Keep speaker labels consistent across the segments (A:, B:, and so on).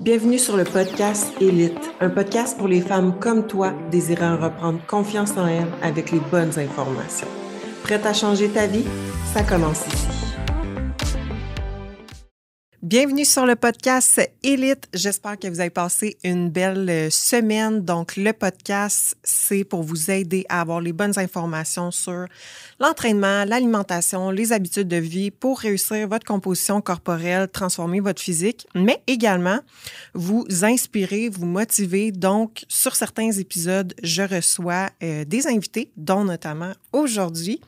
A: Bienvenue sur le podcast Élite, un podcast pour les femmes comme toi désirant reprendre confiance en elles avec les bonnes informations. Prête à changer ta vie? Ça commence ici. Bienvenue sur le podcast Élite. J'espère que vous avez passé une belle euh, semaine. Donc, le podcast, c'est pour vous aider à avoir les bonnes informations sur l'entraînement, l'alimentation, les habitudes de vie pour réussir votre composition corporelle, transformer votre physique, mais également vous inspirer, vous motiver. Donc, sur certains épisodes, je reçois euh, des invités, dont notamment aujourd'hui.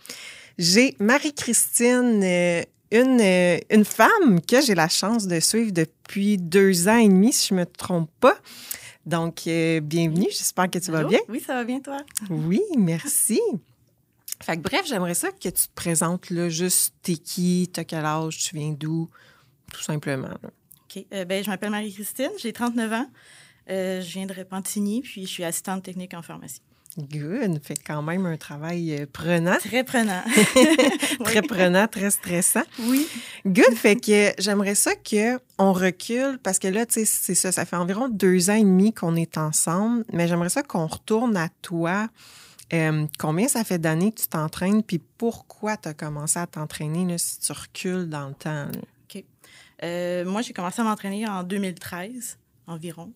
A: J'ai Marie-Christine euh, une, euh, une femme que j'ai la chance de suivre depuis deux ans et demi, si je ne me trompe pas. Donc, euh, bienvenue. J'espère que tu vas bien.
B: Oui, ça va bien, toi?
A: Oui, merci. Fait que, bref, j'aimerais ça que tu te présentes là, juste t'es qui, t'as quel âge, tu viens d'où, tout simplement.
B: OK. Euh, ben, je m'appelle Marie-Christine, j'ai 39 ans. je viens de Repentigny, puis je suis assistante technique en pharmacie.
A: Good. Fait quand même un travail euh, prenant.
B: Très prenant.
A: très prenant, très stressant.
B: Oui.
A: Good. Fait que j'aimerais ça qu'on recule parce que là, tu sais, c'est ça, ça fait environ deux ans et demi qu'on est ensemble, mais j'aimerais ça qu'on retourne à toi. Euh, combien ça fait d'années que tu t'entraînes, puis pourquoi tu as commencé à t'entraîner si tu recules dans le temps?
B: OK. Euh, moi, j'ai commencé à m'entraîner en 2013 environ.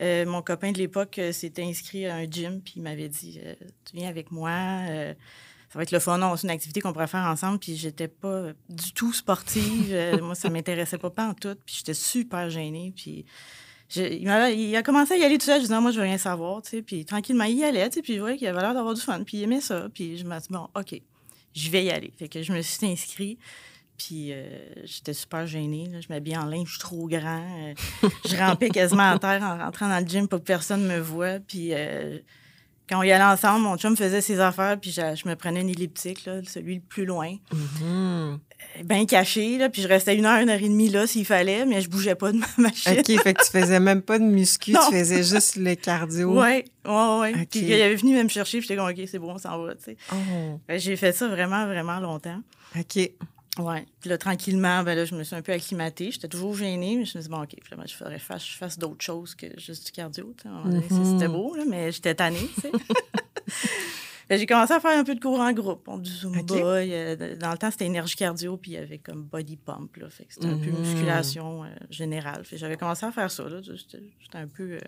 B: Euh, mon copain de l'époque euh, s'était inscrit à un gym, puis il m'avait dit euh, Tu viens avec moi, ça va être le fun, c'est une activité qu'on pourrait faire ensemble. Puis j'étais pas du tout sportive. moi, ça m'intéressait pas, pas en tout. Puis j'étais super gênée. Puis il, a, commencé à y aller tout seul. Je disais, moi, je veux rien savoir. Tu sais, puis tranquillement, il y allait. Tu sais, puis je voyais qu'il avait l'air d'avoir du fun. Puis il aimait ça. Puis je me suis dit, bon, OK, je vais y aller. Fait que je me suis inscrit. Puis euh, j'étais super gênée. Je m'habillais en linge trop grand. Euh, je rampais quasiment à terre en rentrant dans le gym pour que personne me voie. Puis euh, quand on y allait ensemble, mon chum faisait ses affaires, puis je, me prenais une elliptique, là, celui le plus loin. Mm-hmm. Bien caché, là, puis je restais une heure, une heure et demie là s'il fallait, mais je bougeais pas de ma machine.
A: OK, fait que tu faisais même pas de muscu, tu faisais juste le cardio.
B: Oui, oui, oui. Puis il avait venu me chercher, puis j'étais comme, OK, c'est bon, on s'en va, tu sais. Oh. J'ai fait ça vraiment, vraiment longtemps.
A: OK.
B: Oui. Puis là, tranquillement, ben là, je me suis un peu acclimatée. J'étais toujours gênée, mais je me suis dit, bon, OK, finalement, je ferais face, je fasse d'autres choses que juste du cardio. Mm-hmm. C'était beau, là, mais j'étais tannée, tu sais. Ben, j'ai commencé à faire un peu de cours en groupe. On du Zumba. dans le temps, c'était énergie cardio, puis il y avait comme body pump. Là, fait que c'était un peu mm-hmm. musculation euh, générale. j'avais commencé à faire ça. J'étais un peu. Euh,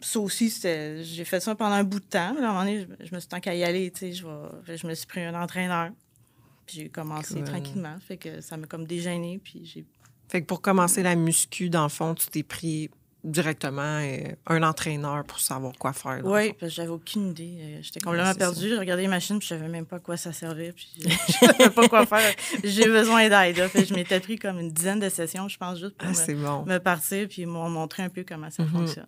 B: ça aussi, j'ai fait ça pendant un bout de temps. à un moment donné, je, me suis tant qu'à y aller, tu sais, je, je me suis pris un entraîneur. Puis j'ai commencé tranquillement. Fait que ça m'a comme dégêné. Puis j'ai.
A: Fait que pour commencer la muscu, dans le fond, tu t'es pris directement euh, un entraîneur pour savoir quoi faire.
B: Oui, parce que j'avais aucune idée. Euh, j'étais complètement perdue. Je regardais les machines, puis je savais même pas à quoi ça servait. Puis je savais pas quoi faire. J'ai besoin d'aide. Je m'étais pris comme une dizaine de sessions, je pense, juste pour ah, me, partir, puis m'ont montré un peu comment ça mhm. fonctionne.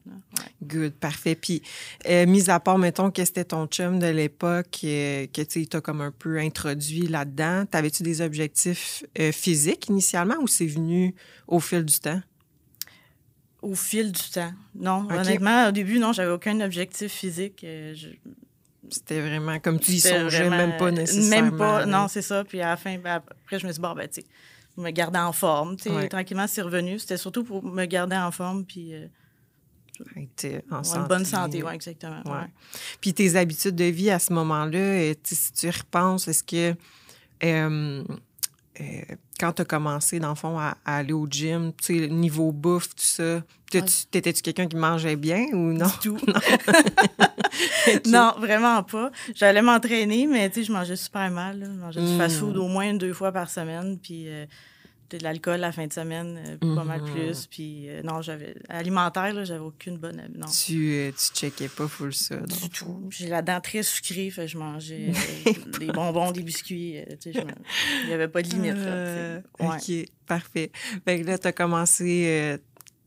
A: Good, parfait. Puis, euh, mis à part, mettons, que c'était ton chum de l'époque, que tu t'as comme un peu introduit là-dedans, t'avais-tu des objectifs physiques initialement ou c'est venu au fil du temps?
B: Au fil du temps. Non, honnêtement, au début, non, j'avais aucun objectif physique. Euh,
A: C'était vraiment comme tu y songeais même pas nécessairement.
B: Même pas, non, c'est ça. Puis à la fin, ben, après, je me suis dit, bon, ben, tu sais, me garder en forme. Tu sais, tranquillement, c'est revenu. C'était surtout pour me garder en forme, puis... Euh,
A: en
B: Une bonne santé, oui, exactement.
A: Ouais. Puis tes habitudes de vie à ce moment-là, euh, si tu y repenses, est-ce que euh, quand tu as commencé, dans le fond, à, aller au gym, tu sais, niveau bouffe, tout ça, t'étais-tu quelqu'un qui mangeait bien ou non?
B: Du tout. non. vraiment pas. J'allais m'entraîner, mais tu sais, je mangeais super mal. Je mangeais du fast-food hmm. au moins deux fois par semaine, puis... Euh, de l'alcool la fin de semaine, euh, pas mal mhm. plus. Puis euh, non, j'avais. Alimentaire, là, j'avais aucune bonne. Non.
A: Tu, euh, tu checkais pas full ça.
B: Du tout. J'ai la dent très sucrée, fait je mangeais des bonbons, des biscuits. il n'y avait pas de limite. Là,
A: OK, parfait. Fait que là, tu as commencé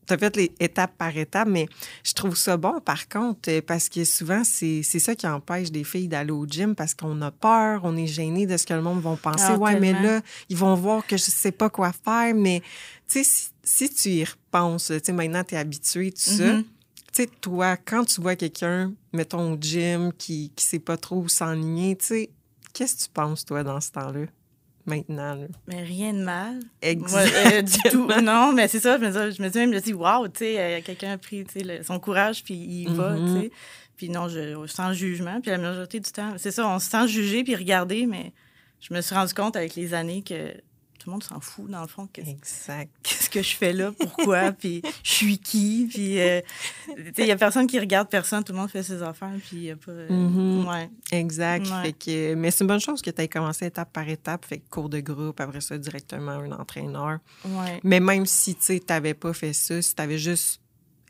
A: tu as fait les étapes par étape, mais je trouve ça bon, par contre, euh, parce que souvent, c'est ça qui empêche des filles d'aller au gym parce qu'on a peur, on est gêné de ce que le monde va penser. Ah, ouais, mais là, ils vont voir que je sais pas quoi faire, mais tu sais, si, tu y repenses, tu sais, maintenant, tu es habitué, tout ça. Mm-hmm. Tu sais, toi, quand tu vois quelqu'un, mettons au gym, qui ne sait pas trop où s'enligner, tu sais, qu'est-ce que tu penses, toi, dans ce temps-là? Maintenant.
B: Mais rien de mal.
A: Exact.
B: Euh, du tout. Non, mais c'est ça. Je me, dis, je me dis même, je me dis, waouh, tu sais, euh, quelqu'un a pris son courage, puis il va,
A: Mm-hmm.
B: tu sais. Puis non, je, sans jugement. Puis la majorité du temps, c'est ça, on se sent juger puis regarder, mais je me suis rendu compte avec les années que tout le monde s'en fout, dans le fond.
A: Exact.
B: Qu'est-ce que je fais là? Pourquoi? puis je suis qui? Puis, euh, il n'y a personne qui regarde personne. Tout le monde fait ses affaires. Puis, il n'y a pas. euh,
A: Mhm.
B: ouais.
A: Exact.
B: Ouais.
A: Fait que, mais c'est une bonne chose que tu aies commencé étape par étape. Fait que cours de groupe, après ça, directement un entraîneur.
B: Ouais.
A: Mais même si tu n'avais pas fait ça, si tu avais juste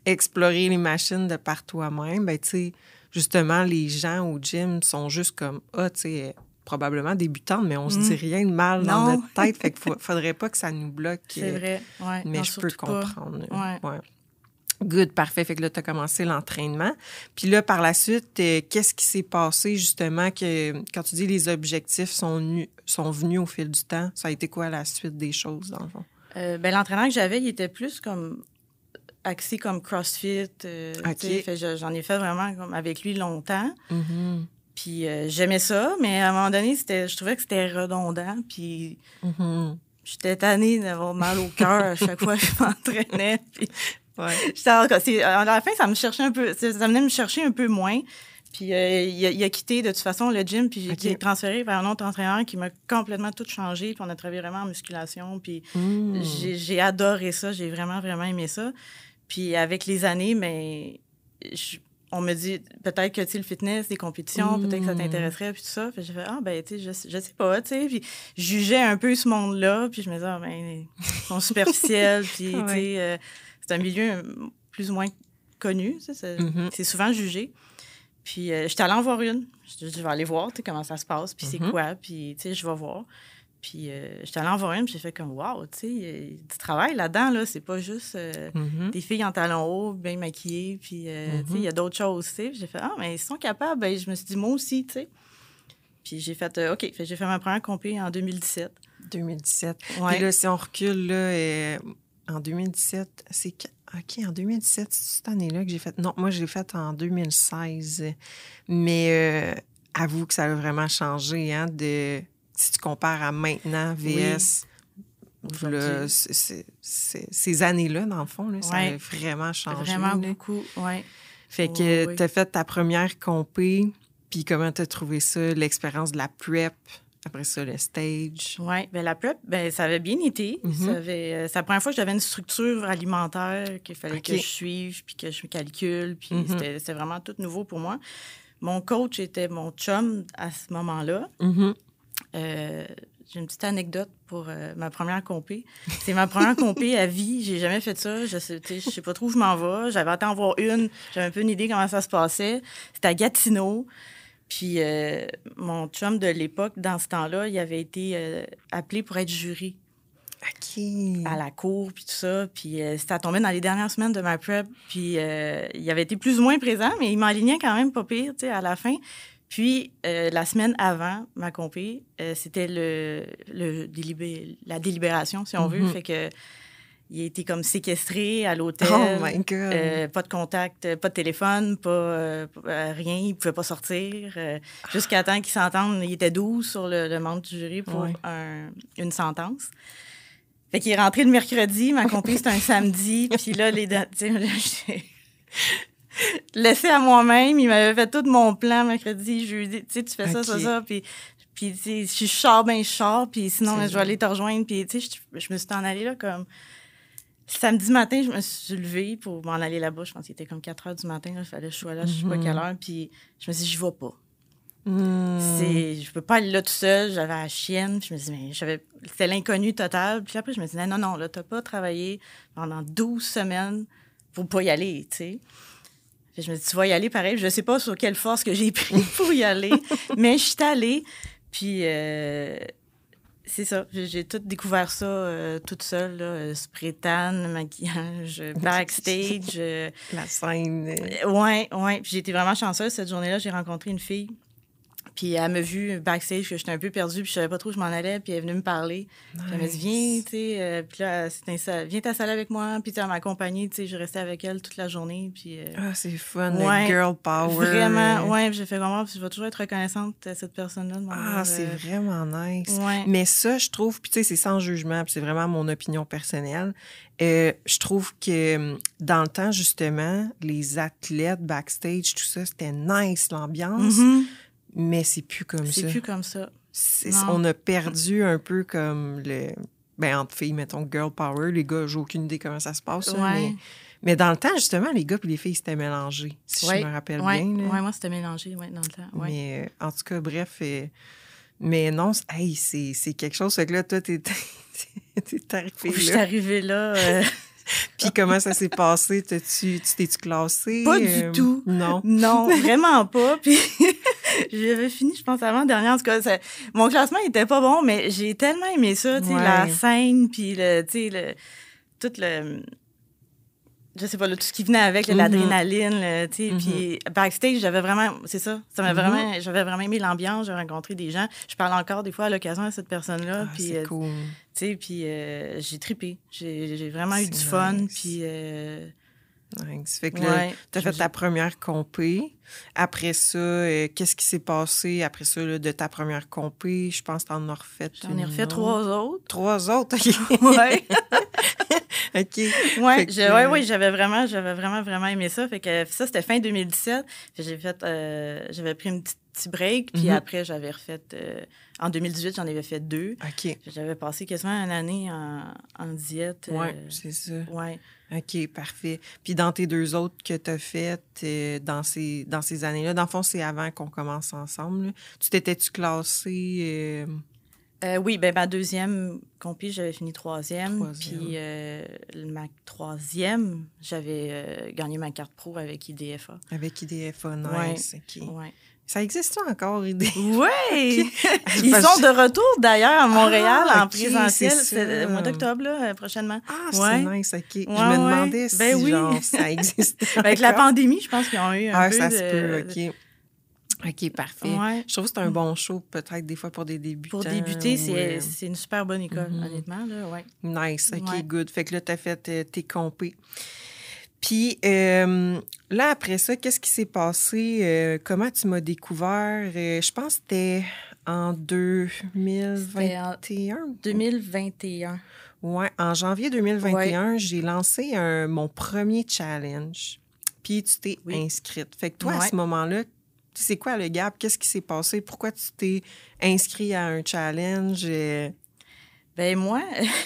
A: exploré les machines de par toi-même, ben, tu sais, justement, les gens au gym sont juste comme, ah, tu sais, probablement débutantes, mais on se
B: Mm.
A: dit rien de mal dans notre tête. Fait qu'il faudrait pas que ça nous bloque.
B: C'est
A: euh,
B: vrai. Ouais.
A: Mais
B: Non,
A: je peux comprendre.
B: Ouais.
A: Ouais. Good, parfait. Fait que là, tu as commencé l'entraînement. Puis là, par la suite, euh, qu'est-ce qui s'est passé justement que quand tu dis les objectifs sont, sont venus au fil du temps? Ça a été quoi la suite des choses, dans le fond?
B: Euh, ben, l'entraîneur que j'avais, il était plus comme axé comme CrossFit. euh, J'en ai fait vraiment comme avec lui longtemps.
A: Mhm.
B: Puis euh, j'aimais ça, mais à un moment donné, c'était, je trouvais que c'était redondant. Puis
A: Mhm.
B: j'étais tannée d'avoir mal au cœur à chaque fois que je m'entraînais. Puis
A: Ouais.
B: à la fin, ça me cherchait un peu, ça venait me chercher un peu moins. Puis euh, il, a, il a quitté de toute façon le gym, puis j'ai
A: OK.
B: été transférée vers un autre entraîneur qui m'a complètement tout changé. Puis on a travaillé vraiment en musculation. Puis j'ai, j'ai adoré ça, j'ai vraiment, vraiment aimé ça. Puis avec les années, mais je- on me dit peut-être que tu le fitness, les compétitions, peut-être que ça
A: Mm.
B: t'intéresserait, puis tout ça. Puis j'ai fait, ah, ben, tu sais, je, je sais pas, tu sais. Puis je jugeais un peu ce monde-là, puis je me disais, ah, ben, ils sont superficiels, puis, tu sais, euh, c'est un milieu euh, plus ou moins connu, sais, c'est, souvent jugé. Puis euh, j'étais allée en voir une. Je, je vais aller voir, tu sais, comment ça se passe, puis c'est
A: Mhm.
B: quoi, puis, tu sais, je vais voir. Puis euh, j'étais allée en voir une, puis j'ai fait comme, wow, tu sais, il y a du travail là-dedans, là, c'est pas juste euh,
A: Mhm.
B: des filles en talons hauts, bien maquillées, puis, euh, tu sais, il y a d'autres choses, tu sais. Puis J'ai fait, ah, mais ils sont capables. Ben, je me suis dit, moi aussi, tu sais. Puis j'ai fait, OK, j'ai fait ma première compé en 2017.
A: 2017.
B: Ouais.
A: Puis là, si on recule, là, en 2017, c'est... OK, en 2017, c'est cette année-là que j'ai fait... Non, moi, je l'ai fait en 2016. Mais avoue que ça a vraiment changé, hein, de... Si tu compares à maintenant, VS... Ces années-là, dans le fond, là, ça a vraiment changé.
B: Vraiment
A: là.
B: beaucoup, ouais.
A: Fait
B: Oui,
A: que
B: oui.
A: tu as fait ta première compé, puis comment tu as trouvé ça, l'expérience de la prep, après ça, le stage?
B: Oui, ben la prep, ben, ça avait bien été. Ça avait, euh, c'est la première fois que j'avais une structure alimentaire qu'il fallait que je suive, puis que je me calcule, puis
A: Mhm.
B: c'était, c'était vraiment tout nouveau pour moi. Mon coach était mon chum à ce moment-là.
A: Mhm.
B: Euh, j'ai une petite anecdote pour euh, ma première compé. C'est ma première compé à vie. J'ai jamais fait ça. Je sais, sais, je sais pas trop où je m'en vais. J'avais hâte d'en voir une. J'avais un peu une idée comment ça se passait. C'était à Gatineau. Puis euh, mon chum de l'époque, dans ce temps-là, il avait été appelé pour être jury
A: OK.
B: à la cour, puis tout ça. Puis c'était tombé dans les dernières semaines de ma prep. Puis il avait été plus ou moins présent, mais il m'alignait quand même pas pire, tu sais, à la fin. Puis euh, la semaine avant ma compé, euh, c'était le, le délibé- la délibération, si on veut.
A: Mhm.
B: Fait que il a été comme séquestré à l'hôtel.
A: Oh my God.
B: Euh, pas de contact, pas de téléphone, pas rien. Il pouvait pas sortir. Jusqu'à temps qu'ils s'entendent. Il était 12 sur le, le membre du jury pour
A: Ouais.
B: un- une sentence. Fait qu'il est rentré le mercredi. Ma compé, c'était un samedi. Puis là, les laissé à moi-même. Il m'avait fait tout mon plan mercredi, jeudi. Tu sais, tu fais ça, ça, ça. Puis... Puis, tu sais, je sors, ben je sors. Puis sinon, je vais aller te rejoindre. Puis, tu sais, je, je me suis en allée là comme... Samedi matin, je me suis levée pour m'en aller là-bas. Je pense qu'il était comme 4 heures du matin. Il fallait que je sois là, je sais pas
A: Mhm.
B: quelle heure. Puis je me suis dit, je vais pas.
A: Hmm.
B: C'est, je peux pas aller là tout seul. J'avais la chienne. Puis je me suis dit, mais j'avais, c'était l'inconnu total. Puis après, je me suis dit, non, non, là, t'as pas travaillé pendant 12 semaines pour pas y aller, tu sais. Puis je me dit, tu vas y aller pareil. Je sais pas sur quelle force que j'ai pris pour y aller, mais je suis allée. Puis euh, c'est ça. J'ai, tout découvert ça euh, toute seule, là. Euh, Spray tan, maquillage, backstage.
A: La scène.
B: Ouais, ouais. Puis J'ai été vraiment chanceuse cette journée-là. J'ai rencontré une fille. Puis elle m'a vu backstage, que j'étais un peu perdue, puis je savais pas trop où je m'en allais, puis elle est venue me parler. Puis elle m'a dit, viens, tu sais, euh, puis là, insta- viens t'installer avec moi, puis tu sais, elle m'a accompagnée, tu sais, je restais avec elle toute la journée, puis... euh,
A: Ah, c'est fun,
B: Ouais.
A: le girl power.
B: Vraiment, ouais, j'ai fait comprendre, puis je vais toujours être reconnaissante à cette personne-là.
A: Ah, c'est
B: euh,
A: vraiment nice.
B: Ouais.
A: Mais ça, je trouve, puis tu sais, c'est sans jugement, puis c'est vraiment mon opinion personnelle. Euh, je trouve que hum, dans le temps, justement, les athlètes backstage, tout ça, c'était nice, l'ambiance,
B: Mhm.
A: Mais c'est plus comme ça.
B: C'est plus comme ça.
A: On a perdu un peu comme le. Ben, entre filles, mettons, girl power. Les gars, j'ai aucune idée comment ça se passe. là,
B: Ouais.
A: mais, mais dans le temps, justement, les gars et les filles s'étaient mélangés, si
B: Ouais,
A: je me rappelle
B: ouais,
A: bien. là.
B: ouais, moi, c'était mélangé, ouais, dans le temps. Ouais.
A: Mais euh, en tout cas, bref. euh, mais non, c'est- hey, c'est quelque chose. Fait que là, toi, t'es arrivé
B: Je suis
A: là.
B: arrivée là. euh,
A: Puis comment ça s'est passé? T'as-tu- Tu t'es-tu classé?
B: Pas du
A: Euh,
B: tout.
A: Non.
B: Non, vraiment pas. Puis j'avais fini, je pense, avant dernière. En tout cas, ça- mon classement était pas bon, mais j'ai tellement aimé ça, tu sais,
A: Ouais.
B: la scène, puis le, tu sais, le, tout le, je sais pas, là, tout ce qui venait avec,
A: Mhm.
B: l'adrénaline, tu sais, puis backstage, j'avais vraiment, c'est ça, ça m'a
A: Mhm.
B: vraiment, j'avais vraiment aimé l'ambiance, j'ai rencontré des gens. Je parle encore des fois à l'occasion à cette personne-là,
A: Ah,
B: puis
A: c'est
B: euh,
A: cool.
B: tu sais, puis euh, j'ai trippé, j'ai vraiment eu du fun, puis euh,
A: Fait que là,
B: ouais,
A: t'as
B: je-
A: fait ta première compé. Après ça, euh, qu'est-ce qui s'est passé après ça, là, de ta première compé? Je pense que t'en as refait
B: J'en ai
A: une
B: refait
A: autre.
B: trois autres.
A: Trois autres? OK.
B: Ouais.
A: OK.
B: Ouais,
A: Fait que-
B: j'ai- ouais, ouais, j'avais vraiment, j'avais vraiment, vraiment aimé ça. Fait que ça, c'était fin 2017. Fait que J'ai fait, euh, j'avais pris un petit, petit break, puis
A: Mhm.
B: après, j'avais refait, euh, en 2018, j'en avais fait deux.
A: OK.
B: J'avais passé quasiment une année en, en diète. euh,
A: Ouais, c'est ça.
B: ouais.
A: OK, parfait. Puis dans tes deux autres que tu as faites euh, dans ces, dans ces années-là, dans le fond, c'est avant qu'on commence ensemble. là. Tu t'étais-tu classé? euh,
B: Euh, oui, ben ma deuxième compie, j'avais fini troisième.
A: Troisième.
B: Puis euh, ma troisième, j'avais gagné ma carte pro avec IDFA.
A: avec IDFA, nice. OK.
B: Ouais.
A: Ça existe encore, IDFA?
B: Oui! Ils sont de retour d'ailleurs à Montréal
A: Ah,
B: en présentiel.
A: c'est
B: le mois d'octobre, euh, prochainement.
A: Ah,
B: Ouais.
A: c'est nice, OK. je me
B: ouais.
A: demandais si
B: Ben oui.
A: genre, ça existait
B: Avec la pandémie, je pense qu'ils ont eu un
A: Ah,
B: peu
A: ça
B: de...
A: se peut, OK. OK, parfait.
B: Ouais.
A: Je trouve que c'est un bon show, peut-être des fois pour des débutants.
B: Pour débuter, c'est
A: euh,
B: c'est une super bonne école,
A: Mhm.
B: honnêtement. Là, ouais.
A: Nice, OK, good. Fait que là, t'as fait euh, tes compés. Puis euh, là, après ça, qu'est-ce qui s'est passé? Euh, comment tu m'as découvert? Euh, je pense que c'était en 2021.
B: 2021.
A: Ouais, en janvier 2021, j'ai lancé un- mon premier challenge. Puis tu t'es
B: Oui.
A: inscrite. Fait que toi, à ce moment-là, tu sais quoi le gap? Qu'est-ce qui s'est passé? Pourquoi tu t'es inscrit à un challenge? Euh,
B: Ben moi,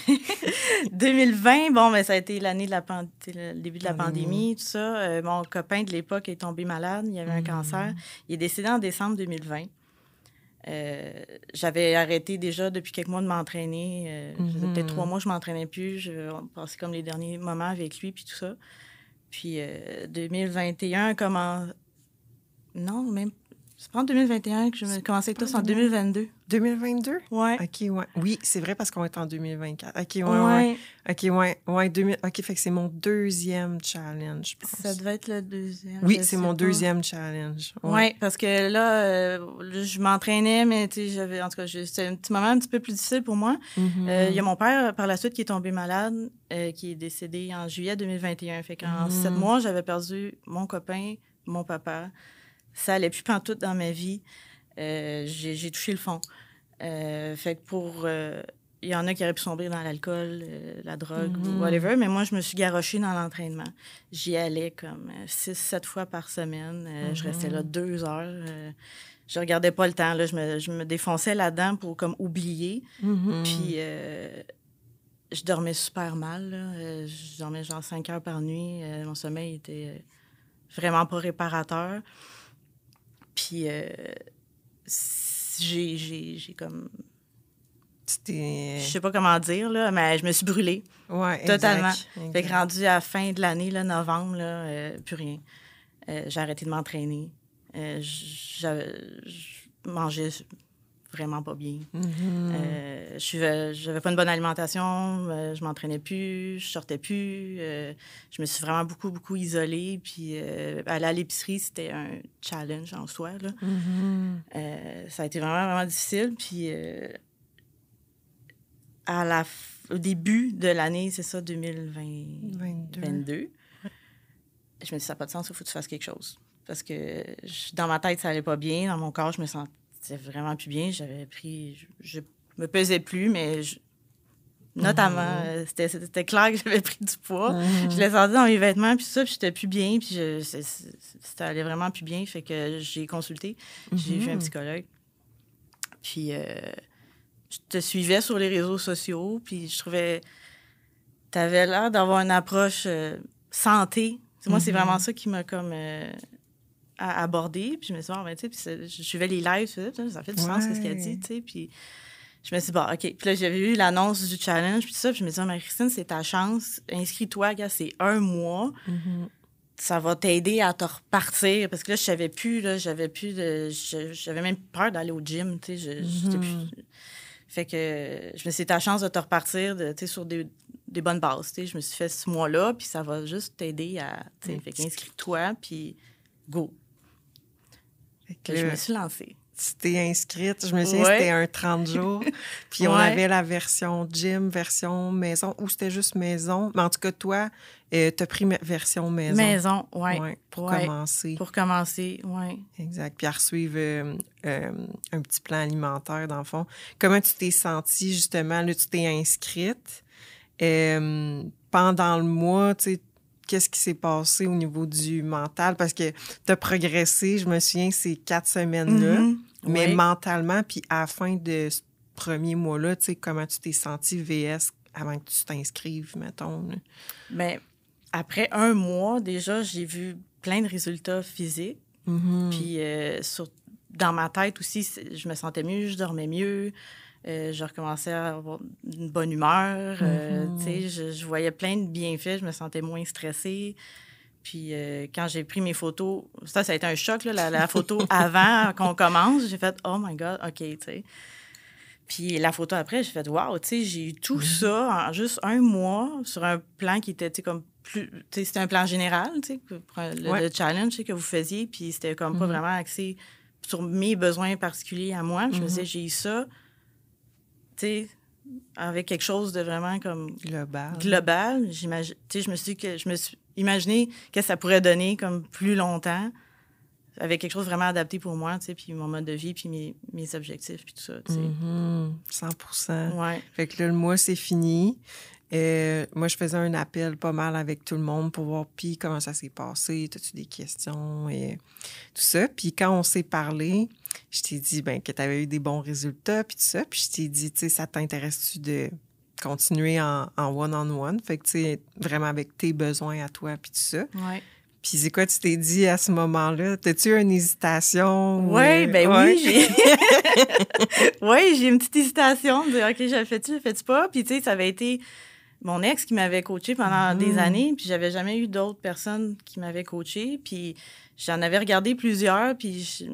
B: 2020, bon, ben, ça a été l'année de la pan- le début de la
A: Pandémie.
B: tout ça. Euh, mon copain de l'époque est tombé malade, il avait un
A: Mhm.
B: cancer. Il est décédé en décembre 2020. Euh, J'avais arrêté déjà depuis quelques mois de m'entraîner. Euh,
A: Mhm.
B: peut-être trois mois je m'entraînais plus. Je passais comme les derniers moments avec lui, puis tout ça. Puis euh, 2021, comment... Non, même... C'est pas en 2021 que je me commençais avec toi, c'est en 2022.
A: 2022?
B: Ouais.
A: OK, ouais. Oui, c'est vrai parce qu'on est en 2024. OK, ouais, ouais.
B: ouais.
A: OK, ouais. Ouais, 2000... OK, fait que c'est mon deuxième challenge, je pense.
B: Ça devait être le deuxième.
A: Oui, c'est mon
B: pas.
A: deuxième challenge.
B: Oui, parce que là, euh, je m'entraînais, mais tu sais, j'avais, en tout cas, c'était un petit moment un petit peu plus difficile pour moi.
A: Mhm.
B: Euh, Il y a mon père, par la suite, qui est tombé malade, euh, qui est décédé en juillet 2021. Fait qu'en
A: Mhm.
B: sept mois, j'avais perdu mon copain, mon papa. Ça allait plus pantoute dans ma vie. Euh, j'ai touché le fond. Euh, fait que pour... euh, il y en a qui auraient pu sombrer dans l'alcool, la drogue ou whatever, mais moi, je me suis garochée dans l'entraînement. J'y allais comme six, sept fois par semaine. Je restais là deux heures. Je regardais pas le temps. Là. Je, me, je me défonçais là-dedans pour comme oublier.
A: Mhm.
B: Puis euh, je dormais super mal. là. Je dormais genre cinq heures par nuit. Mon sommeil était vraiment pas réparateur. Puis euh, j'ai, j'ai, j'ai comme... Je sais pas comment dire, là, mais je me suis brûlée.
A: Ouais,
B: Totalement.
A: exact,
B: Fait que
A: exact.
B: rendu à la fin de l'année, là, novembre, là, euh, plus rien. Euh, j'ai arrêté de m'entraîner. Euh, j'avais- je mangeais vraiment pas bien.
A: Mhm.
B: Euh, je j'avais pas une bonne alimentation, euh, je m'entraînais plus, je sortais plus. euh, je me suis vraiment beaucoup, beaucoup isolée. Puis euh, aller à l'épicerie, c'était un challenge en soi. Là.
A: Mhm.
B: Ça a été vraiment, vraiment difficile. Puis à la au début de l'année, c'est ça, 2022,
A: 22.
B: je me dis, ça n'a pas de sens, il faut que tu fasses quelque chose. Parce que je- dans ma tête, ça allait pas bien. Dans mon corps, je me sentais vraiment plus bien. J'avais pris... Je, je me pesais plus, mais je- notamment, euh, c'était- c'était clair que j'avais pris du poids.
A: Mhm.
B: Je l'ai senti dans mes vêtements, puis ça, puis j'étais plus bien, puis ça allait vraiment plus bien. Fait que j'ai consulté, j'ai vu un
A: Mhm.
B: psychologue. Puis euh, je te suivais sur les réseaux sociaux, puis je trouvais... Tu avais l'air d'avoir une approche euh, santé. Moi, c'est
A: Mhm.
B: vraiment ça qui m'a comme euh, a- abordé. Puis je me suis dit, ben, tu sais, je suivais les lives, ça fait du sens ce qu'elle
A: Ouais.
B: dit, tu sais. Puis je me suis dit, bon, OK. Puis là, j'avais vu l'annonce du challenge, puis tout ça. Puis je me suis dit, Ah, Marie-Christine, c'est ta chance. Inscris-toi, gars, c'est un mois.
A: Mhm.
B: Ça va t'aider à te repartir. Parce que là, je savais plus, là, j'avais plus de. J'avais même peur d'aller au gym, tu sais. je-
A: Mhm.
B: plus- Fait que je me suis dit, c'est ta chance de te repartir de, tu sais, sur des, des bonnes bases. tu sais. Je me suis fait ce mois-là, puis ça va juste t'aider à. tu sais,
A: Mm.
B: Fait qu'inscris-toi, puis go.
A: Que
B: je
A: là,
B: me suis lancée.
A: tu t'es inscrite. Je me souviens,
B: Ouais.
A: c'était un 30 jours. Puis on
B: Ouais.
A: avait la version gym, version maison, ou c'était juste maison. Mais en tout cas, toi, euh, t'as pris ma- version maison.
B: Maison, ouais.
A: Ouais, pour commencer.
B: Pour commencer, ouais.
A: Exact. Puis à suivre euh, euh, un petit plan alimentaire, dans le fond. Comment tu t'es sentie, justement? Là, tu t'es inscrite. Euh, pendant le mois, tu sais, qu'est-ce qui s'est passé au niveau du mental? Parce que tu as progressé, je me souviens, ces quatre semaines-là.
B: Mhm.
A: Mais mentalement, puis à la fin de ce premier mois-là, tu sais, comment tu t'es sentie VS avant que tu t'inscrives, mettons? là?
B: Ben, après un mois, déjà, j'ai vu plein de résultats physiques.
A: Mhm.
B: Puis euh, sur- dans ma tête aussi, je me sentais mieux, je dormais mieux. Euh, je recommençais à avoir une bonne humeur. euh,
A: Mhm.
B: je, je voyais plein de bienfaits, je me sentais moins stressée. Puis euh, quand j'ai pris mes photos, ça, ça a été un choc, là, la, la photo avant qu'on commence. J'ai fait « Oh my God, OK », tu sais. Puis la photo après, j'ai fait « Wow, tu sais, j'ai eu tout ça en juste un mois sur un plan qui était, tu sais, comme plus... Tu c'était un plan général, tu sais, le,
A: Ouais.
B: le challenge que vous faisiez. Puis c'était comme pas
A: Mhm.
B: vraiment axé sur mes besoins particuliers à moi. Je me
A: Mhm.
B: disais, j'ai eu ça, avec quelque chose de vraiment comme
A: Global.
B: global. J'imagine, je me suis que je me suis imaginé que ça pourrait donner comme plus longtemps avec quelque chose vraiment adapté pour moi, tu sais, puis mon mode de vie, puis mes, mes objectifs, puis tout ça, tu sais.
A: Mhm. 100
B: Ouais.
A: Fait que là, le mois, c'est fini. Euh, moi, je faisais un appel pas mal avec tout le monde pour voir, puis comment ça s'est passé, as-tu des questions et tout ça. Puis quand on s'est parlé, je t'ai dit ben, que tu avais eu des bons résultats, puis tout ça. Puis je t'ai dit, tu sais, ça t'intéresse-tu de continuer en one-on-one? Fait que, tu sais, vraiment avec tes besoins à toi, puis tout ça.
B: Ouais.
A: Puis c'est quoi tu t'es dit à ce moment-là? T'as-tu eu une hésitation? ou,
B: Oui,
A: euh,
B: ben
A: ouais?
B: oui, j'ai. oui, j'ai une petite hésitation de dire, OK, je le fais-tu, je le fais-tu pas? Puis, tu sais, ça avait été mon ex qui m'avait coaché pendant des
A: Mhm.
B: années, puis j'avais jamais eu d'autres personnes qui m'avaient coaché. Puis, j'en avais regardé plusieurs, puis je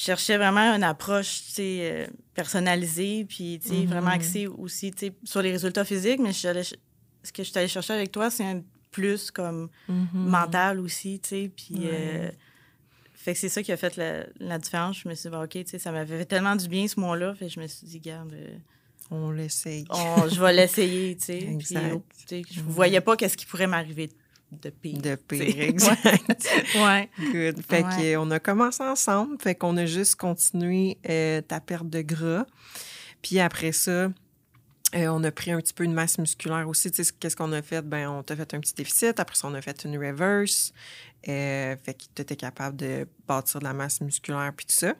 B: cherchais vraiment une approche, euh, personnalisée, puis,
A: Mhm.
B: vraiment axée aussi, sur les résultats physiques. Mais ce que je suis allée chercher avec toi, c'est un plus comme
A: Mhm.
B: mental aussi, tu. Puis,
A: Ouais.
B: euh, fait que c'est ça qui a fait la, la différence. Je me suis dit, OK, tu sais, ça m'avait fait tellement du bien ce mois-là. Fait que je me suis dit, garde, euh,
A: On l'essaye.
B: je vais l'essayer, tu sais. Puis,
A: Exact.
B: oh, tu sais, je
A: Mhm.
B: voyais pas qu'est-ce qui pourrait m'arriver de pire.
A: De
B: tu sais.
A: pire, exact.
B: Ouais.
A: Good. Fait
B: Ouais.
A: qu'on a commencé ensemble, fait qu'on a juste continué euh, ta perte de gras. Puis après ça, euh, on a pris un petit peu de masse musculaire aussi. Tu sais, qu'est-ce qu'on a fait? Ben, on t'a fait un petit déficit. Après ça, on a fait une reverse. Euh, fait que tu étais capable de bâtir de la masse musculaire puis tout ça.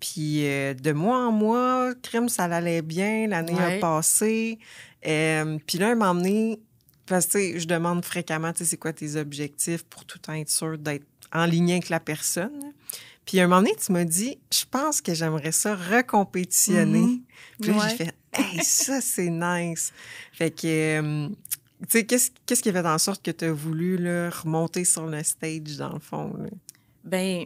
A: Puis euh, de mois en mois, crème, ça allait bien. L'année a passé. Puis là, un moment donné, parce que je demande fréquemment, tu sais, c'est quoi tes objectifs pour tout le temps être sûr d'être en ligne avec la personne. Puis un moment donné, tu m'as dit, je pense que j'aimerais ça recompétitionner.
B: Mhm.
A: Puis là,
B: Ouais.
A: j'ai fait, hey, ça, c'est nice. Fait que, euh, tu sais, qu'est-ce qu'est-ce qui a fait en sorte que tu as voulu là, remonter sur le stage, dans le fond? là?
B: Ben,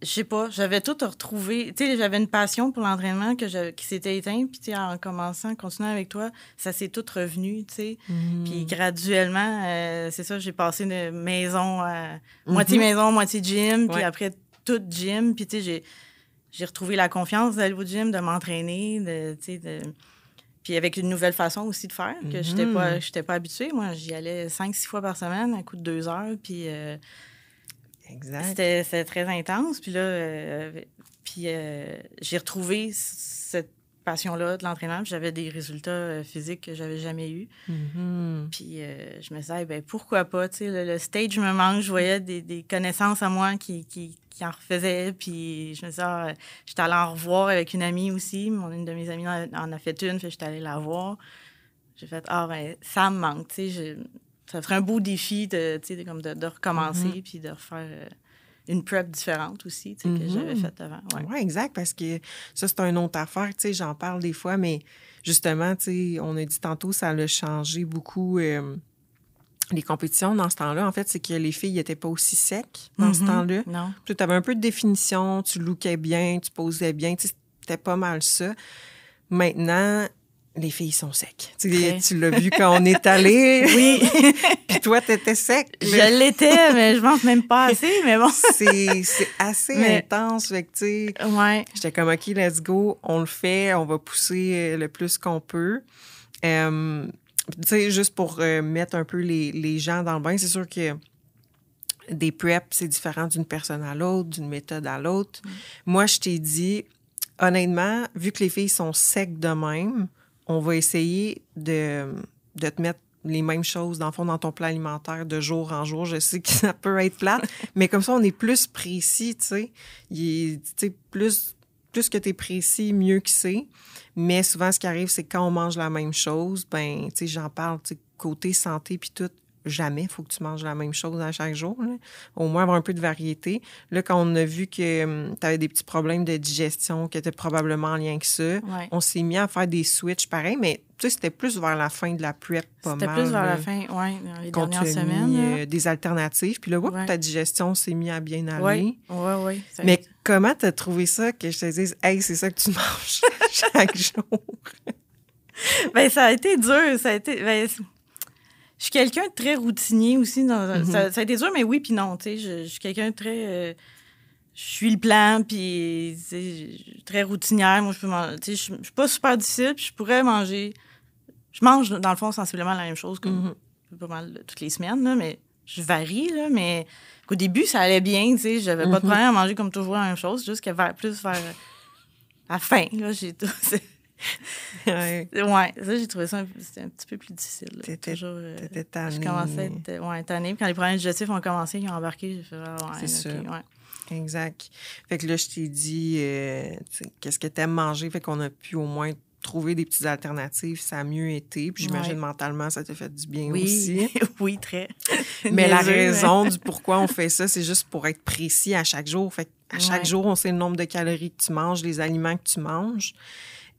B: je sais pas, j'avais tout retrouvé. Tu sais, j'avais une passion pour l'entraînement que je, qui s'était éteinte. Puis, en commençant, en continuant avec toi, ça s'est tout revenu, tu sais.
A: Mhm.
B: Puis, graduellement, euh, c'est ça, j'ai passé de maison à moitié maison, moitié gym. Puis après, tout gym. Puis, tu sais, j'ai, j'ai retrouvé la confiance d'aller au gym, de m'entraîner, de, tu sais, de... Puis avec une nouvelle façon aussi de faire, que j'étais
A: Mhm.
B: pas, j'étais pas habituée. Moi, j'y allais cinq, six fois par semaine, à coup de deux heures. Puis... euh,
A: Exact.
B: c'était très intense. Puis là, euh, puis euh, j'ai retrouvé cette passion-là de l'entraînement. puis J'avais des résultats euh, physiques que j'avais jamais eus.
A: Mhm.
B: Puis euh, je me disais, ben pourquoi pas? Tu sais, le, le stage me manque. Je voyais des, des connaissances à moi qui, qui, qui en refaisaient. Puis je me disais, ah, j'étais allée en revoir avec une amie aussi. Mon, une de mes amies en, en a fait une. Fait j'étais allée la voir. J'ai fait, ah, ben ça me manque. Tu sais, ça ferait un beau défi de, comme de, de recommencer puis de refaire euh, une prep différente aussi, que j'avais faite avant.
A: Oui,
B: Ouais.
A: exact, parce que ça, c'est une autre affaire. J'en parle des fois, mais justement, on a dit tantôt, ça a changé beaucoup. euh, les compétitions dans ce temps-là, en fait, c'est que les filles n'étaient pas aussi secs dans ce
B: Mhm.
A: temps-là.
B: Non.
A: Tu avais un peu de définition, tu lookais bien, tu posais bien, c'était pas mal ça. Maintenant, les filles sont secs. Tu, l'as vu quand on est allé?
B: Oui,
A: Puis toi, t'étais sec.
B: je l'étais, mais je pense même pas assez, mais bon.
A: C'est assez
B: Mais-
A: intense. Fait que, tu sais,
B: Ouais.
A: J'étais comme, OK, let's go, on le fait, on va pousser euh, le plus qu'on peut. Euh, tu sais, juste pour euh, mettre un peu les, les gens dans le bain, c'est sûr que des preps, c'est différent d'une personne à l'autre, d'une méthode à l'autre. Moi, je t'ai dit, honnêtement, vu que les filles sont secs de même, on va essayer de, de te mettre les mêmes choses, dans le fond, dans ton plan alimentaire de jour en jour. Je sais que ça peut être plate, mais comme ça, on est plus précis, tu sais. Il est- plus, plus que tu es précis, mieux que c'est. Mais souvent, ce qui arrive, c'est que quand on mange la même chose, ben, tu sais, j'en parle, tu sais, côté santé puis tout, jamais il faut que tu manges la même chose à chaque jour. là. Au moins avoir un peu de variété. Là, quand on a vu que tu avais des petits problèmes de digestion, qui étaient probablement en lien avec ça,
B: Ouais.
A: on s'est mis à faire des switches pareil, mais tu sais, c'était plus vers la fin de la prep, pas mal.
B: C'était plus vers
A: là,
B: la fin, ouais, dans les dernières semaines.
A: mis, euh, des alternatives. Puis là,
B: Ouais.
A: ta digestion s'est mise à bien aller.
B: Oui, oui, oui.
A: Mais comment t'as trouvé ça que je te dise, hey, c'est ça que tu manges chaque jour?
B: Ben, ça a été dur. Ça a été. ben, je suis quelqu'un de très routinier aussi. Dans,
A: Mhm.
B: ça, ça a été dur, mais oui, puis non. Je, je suis quelqu'un de très. euh, je suis le plan, puis très routinière. Moi, je peux manger. Je je suis pas super difficile, puis je pourrais manger. Je mange, dans le fond, sensiblement la même chose comme
A: Mhm.
B: pas mal toutes les semaines, là, mais je varie, là, mais au début, ça allait bien, tu sais, j'avais pas de
A: Mhm.
B: problème à manger comme toujours la même chose, juste que vers, plus vers la fin, là, j'ai tout...
A: Ouais,
B: Ouais, ça, j'ai trouvé ça un, un petit peu plus difficile.
A: T'étais-
B: Toujours, euh,
A: T'étais tannée.
B: je commençais à être ouais, tannée. Puis quand les problèmes digestifs ont commencé, ils ont embarqué, j'ai fait ah, ouais,
A: C'est
B: ok,
A: ça.
B: ouais.
A: Exact. Fait que là, je t'ai dit, euh, qu'est-ce que t'aimes manger? Fait qu'on a pu au moins trouver des petites alternatives. Ça a mieux été. Puis j'imagine
B: Ouais.
A: mentalement, ça t'a fait du bien
B: Oui,
A: aussi.
B: oui, très.
A: Mais la
B: Niaiseux,
A: raison du pourquoi on fait ça, c'est juste pour être précis à chaque jour. Fait à chaque
B: Ouais.
A: jour, on sait le nombre de calories que tu manges, les aliments que tu manges.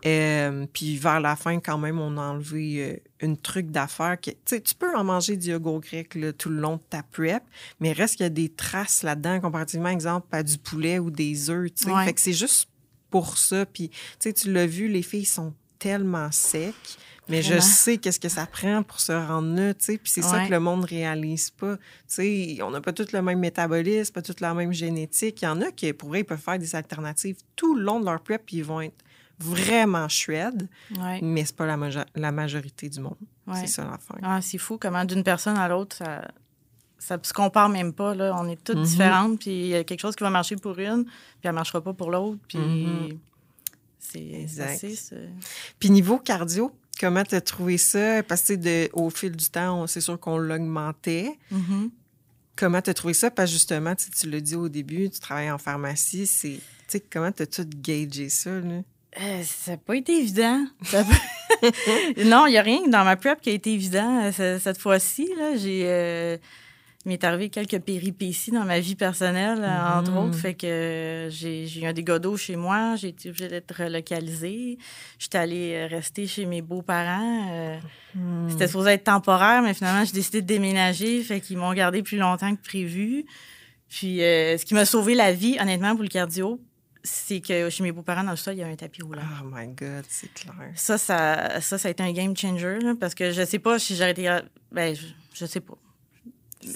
A: Euh, puis vers la fin, quand même, on a enlevé euh, une truc d'affaire. que- Tu sais, tu peux en manger du yogourt grec là, tout le long de ta prep, mais reste qu'il y a des traces là-dedans, comparativement, exemple, à du poulet ou des œufs. tu sais.
B: Ouais.
A: Fait que c'est juste pour ça. Puis, tu sais, tu l'as vu, les filles sont tellement secs. Mais je sais qu'est-ce que ça prend pour se rendre là, tu sais. Puis c'est ça que le monde réalise pas. Tu sais, on n'a pas tous le même métabolisme, pas toute la même génétique. Il y en a qui, pour ils peuvent faire des alternatives tout le long de leur prep, puis ils vont être vraiment shred,
B: Ouais,
A: mais c'est pas la, majo- la majorité du monde.
B: ouais.
A: C'est ça l'affaire.
B: Ah, c'est fou comment d'une personne à l'autre, ça, ça se compare même pas. Là. On est toutes
A: Mhm.
B: différentes, puis il y a quelque chose qui va marcher pour une, puis elle marchera pas pour l'autre. Puis
A: Mhm.
B: c'est
A: Exact.
B: c'est assez, c'est-
A: Puis niveau cardio, comment t'as trouvé ça? Parce que tu de- au fil du temps, c'est sûr qu'on l'augmentait.
B: Mhm.
A: Comment t'as trouvé ça? Parce que justement, tu tu l'as dit au début, tu travailles en pharmacie. C'est, tu sais, comment t'as tout gagé ça, là?
B: Euh, ça n'a pas été évident. Ça a pas- non, il n'y a rien dans ma prep qui a été évident euh, ce- cette fois-ci. J'ai, euh, il m'est arrivé quelques péripéties dans ma vie personnelle, euh, entre
A: Mhm.
B: autres. Fait que j'ai, eu un dégât d'eau chez moi. J'ai été obligée d'être relocalisée. J'étais allée rester chez mes beaux-parents. euh,
A: Hmm.
B: C'était supposé être temporaire, mais finalement, j'ai décidé de déménager. Fait qu'ils m'ont gardé plus longtemps que prévu. Puis, ce qui m'a sauvé la vie, honnêtement, pour le cardio, c'est que chez mes beaux-parents, dans le sol, il y a un tapis roulant.
A: Oh my God, c'est clair.
B: Ça, ça, ça, ça a été un game changer, là, parce que je sais pas si j'aurais été... Ben, je, je sais pas.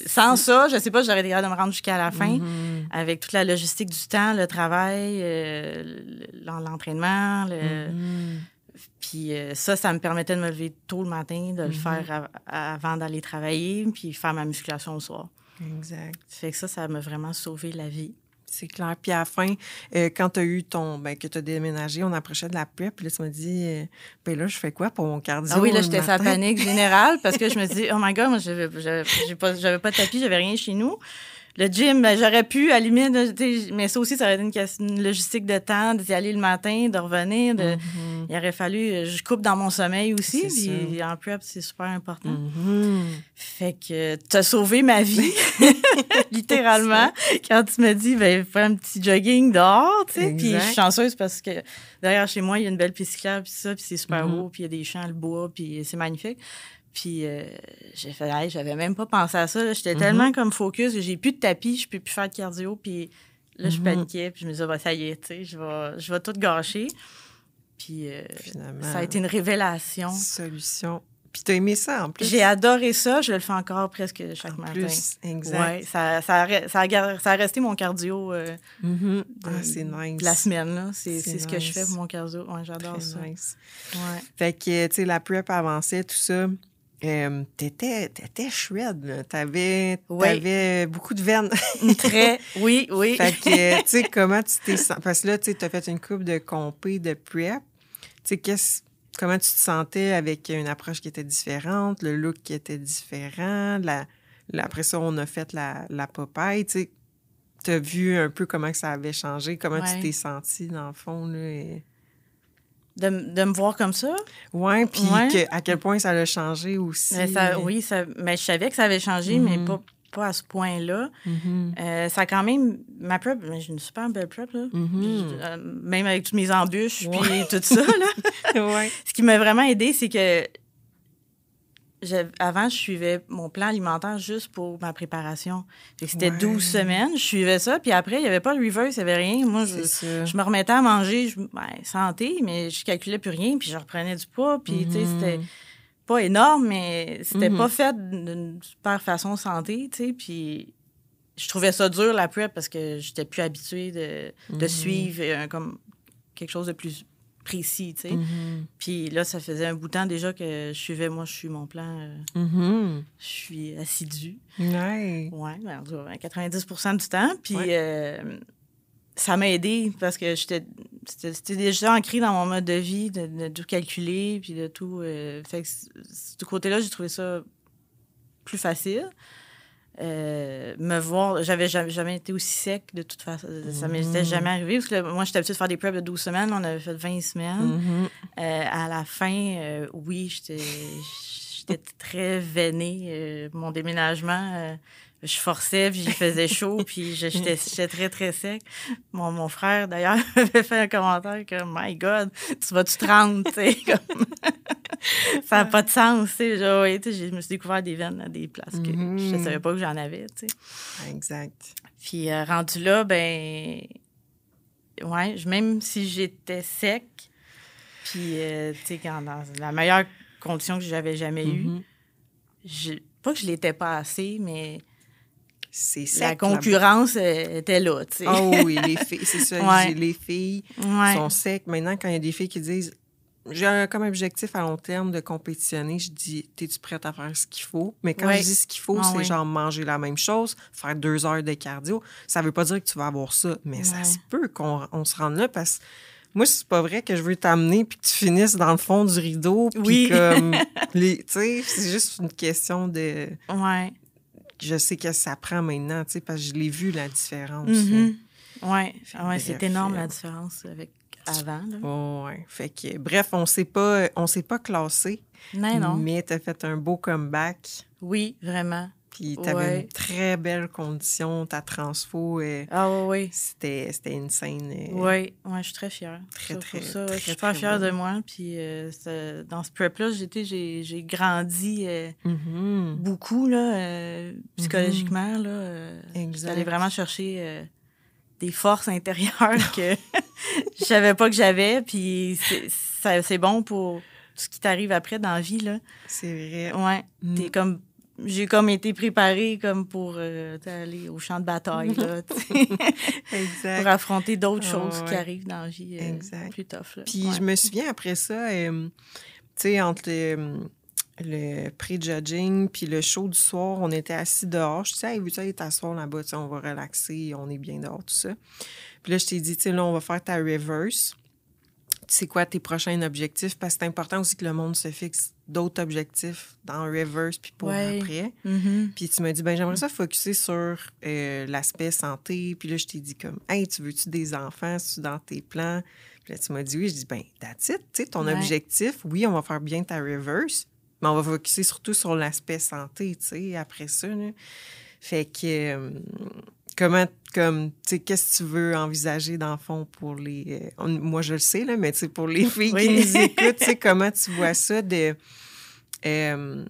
B: Sans ça, je sais pas si j'aurais été capable de me rendre jusqu'à la fin,
A: Mhm.
B: avec toute la logistique du temps, le travail, euh, l'en- l'entraînement, le...
A: Mhm.
B: Puis euh, ça, ça me permettait de me lever tôt le matin, de le
A: Mhm.
B: faire av- avant d'aller travailler, puis faire ma musculation le soir.
A: Exact.
B: Fait que ça, ça m'a vraiment sauvé la vie.
A: C'est clair. Puis à la fin, euh, quand tu as eu ton. Ben, que tu as déménagé, on approchait de la prep. Puis là, tu m'as dit, euh, ben là, je fais quoi pour mon cardio?
B: Ah oui, là, j'étais sa panique générale parce que je me dis, oh my God, moi, j'avais pas, j'avais pas de tapis, j'avais rien chez nous. Le gym, ben, j'aurais pu, à la limite, là, tu sais, mais ça aussi, ça aurait été une, logistique de temps, d'y aller le matin, de revenir. De,
A: Mhm.
B: Il aurait fallu, euh, je coupe dans mon sommeil aussi. Puis en prep, c'est super important.
A: Mhm.
B: Fait que t'as sauvé ma vie, littéralement, quand tu me dis, ben, fais un petit jogging dehors, tu sais. Puis je suis chanceuse parce que derrière chez moi, il y a une belle piste cyclable, puis ça, puis c'est super
A: Mhm.
B: beau, puis il y a des champs, le bois, puis c'est magnifique. Puis euh, j'ai fait, hey, j'avais même pas pensé à ça. J'étais
A: Mhm.
B: tellement comme focus, j'ai plus de tapis, je peux plus faire de cardio, puis là, je
A: Mhm.
B: paniquais, puis je me disais, bah, ça y est, tu sais, je vais, je vais tout gâcher. Puis euh, ça a été une révélation.
A: Solution. Puis t'as aimé ça en plus?
B: J'ai adoré ça, je le fais encore presque chaque
A: En
B: matin.
A: plus, exact.
B: Ouais, ça, ça, a, ça, a, gar- ça a resté mon cardio euh,
A: Mhm.
B: de,
A: Ah, c'est nice.
B: de la semaine. C'est ce que je fais pour mon cardio. Ouais, j'adore ça.
A: nice.
B: Ouais.
A: Fait que, tu sais, la prep avançait, tout ça. Euh, t'étais, t'étais là. T'avais,
B: Oui.
A: t'avais beaucoup de veines.
B: Très, oui, oui.
A: fait que, tu sais, comment tu t'es senti? Parce que là, tu t'as fait une coupe de compé de prep. Tu sais, qu'est-ce, comment tu te sentais avec une approche qui était différente, le look qui était différent, la, la- après ça, on a fait la, la Popeye, tu sais. T'as vu un peu comment que ça avait changé, comment
B: Ouais.
A: tu t'es senti, dans le fond, là. et-
B: De, de me voir comme ça?
A: Ouais, puis
B: Ouais.
A: que- à quel point ça l'a changé aussi.
B: Mais ça, oui, ça, mais je savais que ça avait changé, mais
A: Mhm.
B: pas, pas à ce point-là.
A: Mhm.
B: Euh, ça a quand même. Ma prep, mais j'ai une super belle prep, là. Euh, même avec toutes mes embûches, puis tout ça, là.
A: ouais.
B: Ce qui m'a vraiment aidé, c'est que avant, je suivais mon plan alimentaire juste pour ma préparation. C'était
A: Ouais.
B: 12 semaines, je suivais ça, puis après, il n'y avait pas de reverse, il n'y avait rien. Moi, je, me remettais à manger, je, ben, santé, mais je calculais plus rien, puis je reprenais du poids, puis tu sais,
A: Mhm.
B: c'était pas énorme, mais c'était
A: Mhm.
B: pas fait d'une super façon santé, tu sais, puis je trouvais ça dur, la prep, parce que j'étais plus habituée de, de
A: Mhm.
B: suivre euh, comme quelque chose de plus précis, tu sais.
A: Mhm.
B: Puis là, ça faisait un bout de temps déjà que je suivais, moi, je suis mon plan, euh,
A: Mhm.
B: je suis assidue.
A: Ouais.
B: Ouais, ben, cas, 90% du temps. Puis
A: Ouais.
B: euh, ça m'a aidé parce que j'étais c'était déjà ancré dans mon mode de vie, de, de tout calculer, puis de tout. euh, fait que c- ce côté-là, j'ai trouvé ça plus facile. Euh, me voir, j'avais jamais, jamais été aussi sec de toute façon. Ça m'était
A: Mhm.
B: jamais arrivé parce que là, moi, j'étais habituée de faire des preps de 12 semaines. On avait fait 20 semaines.
A: Mhm.
B: Euh, à la fin, euh, oui, j'étais j'étais très veinée. Euh, mon déménagement, je forçais, puis il faisait chaud, puis j'étais très, très sec. Mon, mon frère, d'ailleurs, avait fait un commentaire comme « My God, tu vas-tu te rendre? » tu sais, comme... Ça n'a pas de sens, tu sais. Je me suis découvert des veines à des places que
A: Mhm.
B: je ne savais pas que j'en avais, tu sais.
A: Exact.
B: Puis euh, rendu là, ben ouais, même si j'étais sec, puis euh, tu sais, quand- dans la meilleure condition que j'avais jamais eue,
A: Mhm.
B: je- pas que je l'étais pas assez, mais
A: C'est sec.
B: la concurrence euh, était là, tu sais.
A: Oh oui, les filles, c'est ça.
B: Ouais.
A: Les filles
B: Ouais.
A: sont secs. Maintenant, quand il y a des filles qui disent j'ai un- comme objectif à long terme de compétitionner, je dis t'es-tu prête à faire ce qu'il faut? Mais quand je dis ce qu'il faut,
B: Ah
A: c'est
B: oui.
A: genre manger la même chose, faire deux heures de cardio. Ça veut pas dire que tu vas avoir ça, mais ça
B: Ouais.
A: se peut qu'on on se rende là parce que moi, c'est pas vrai que je veux t'amener puis que tu finisses dans le fond du rideau. Puis
B: Oui.
A: comme, tu sais, c'est juste une question de.
B: Ouais.
A: Je sais que ça prend maintenant, tu sais, parce que je l'ai vu la différence.
B: Mhm. Ouais. Ah ouais,
A: Bref,
B: c'est énorme
A: euh,
B: la différence avec avant. Là.
A: là. Ouais. Fait que, bref, on s'est pas, on s'est pas classé,
B: Non, non.
A: mais t'as fait un beau comeback.
B: Oui, vraiment.
A: Puis tu avais
B: Ouais.
A: une très belle condition, ta transfo,
B: Ah oui, oui.
A: c'était c'était une scène. euh,
B: Oui, ouais, je suis très fière.
A: Très, très,
B: pour ça,
A: très,
B: je suis
A: très
B: fière de moi. Puis euh, ça- dans ce prep-là, j'étais, j'ai, j'ai grandi euh,
A: mhm,
B: beaucoup là, euh, psychologiquement. Là, euh,
A: Exact.
B: J'allais vraiment chercher des forces intérieures que je savais pas que j'avais. Puis c'est, ça- c'est bon pour tout ce qui t'arrive après dans la vie. Là.
A: C'est vrai.
B: Ouais,
A: Mm.
B: t'es comme... J'ai comme été préparée comme pour euh, aller au champ de bataille, là, pour affronter d'autres choses qui arrivent dans la vie euh,
A: Exact.
B: plus tough. Là.
A: Puis
B: Ouais.
A: je me souviens après ça, euh, tu sais, entre le, le pré-judging puis le show du soir, on était assis dehors. Je disais, hey, veux-tu aller t'asseoir là-bas? On va relaxer, on est bien dehors, tout ça. Puis là, je t'ai dit, tu sais, là, on va faire ta reverse. Tu sais quoi tes prochains objectifs? Parce que c'est important aussi que le monde se fixe d'autres objectifs dans reverse puis pour
B: Ouais.
A: après.
B: Mhm.
A: Puis tu m'as dit, ben j'aimerais ça focuser sur euh, l'aspect santé. Puis là, je t'ai dit comme, hey, tu veux-tu des enfants? C'est-tu dans tes plans? Puis là, tu m'as dit oui. Je dis, ben, that's it. Tu sais, ton
B: Ouais.
A: objectif, oui, on va faire bien ta reverse, mais on va focuser surtout sur l'aspect santé, tu sais, après ça. là. Fait que, euh, comment, comme, tu sais, qu'est-ce que tu veux envisager dans le fond pour les. euh, moi, je le sais, là, mais tu sais, pour les filles qui nous écoutent, tu sais, comment tu vois ça de. euh,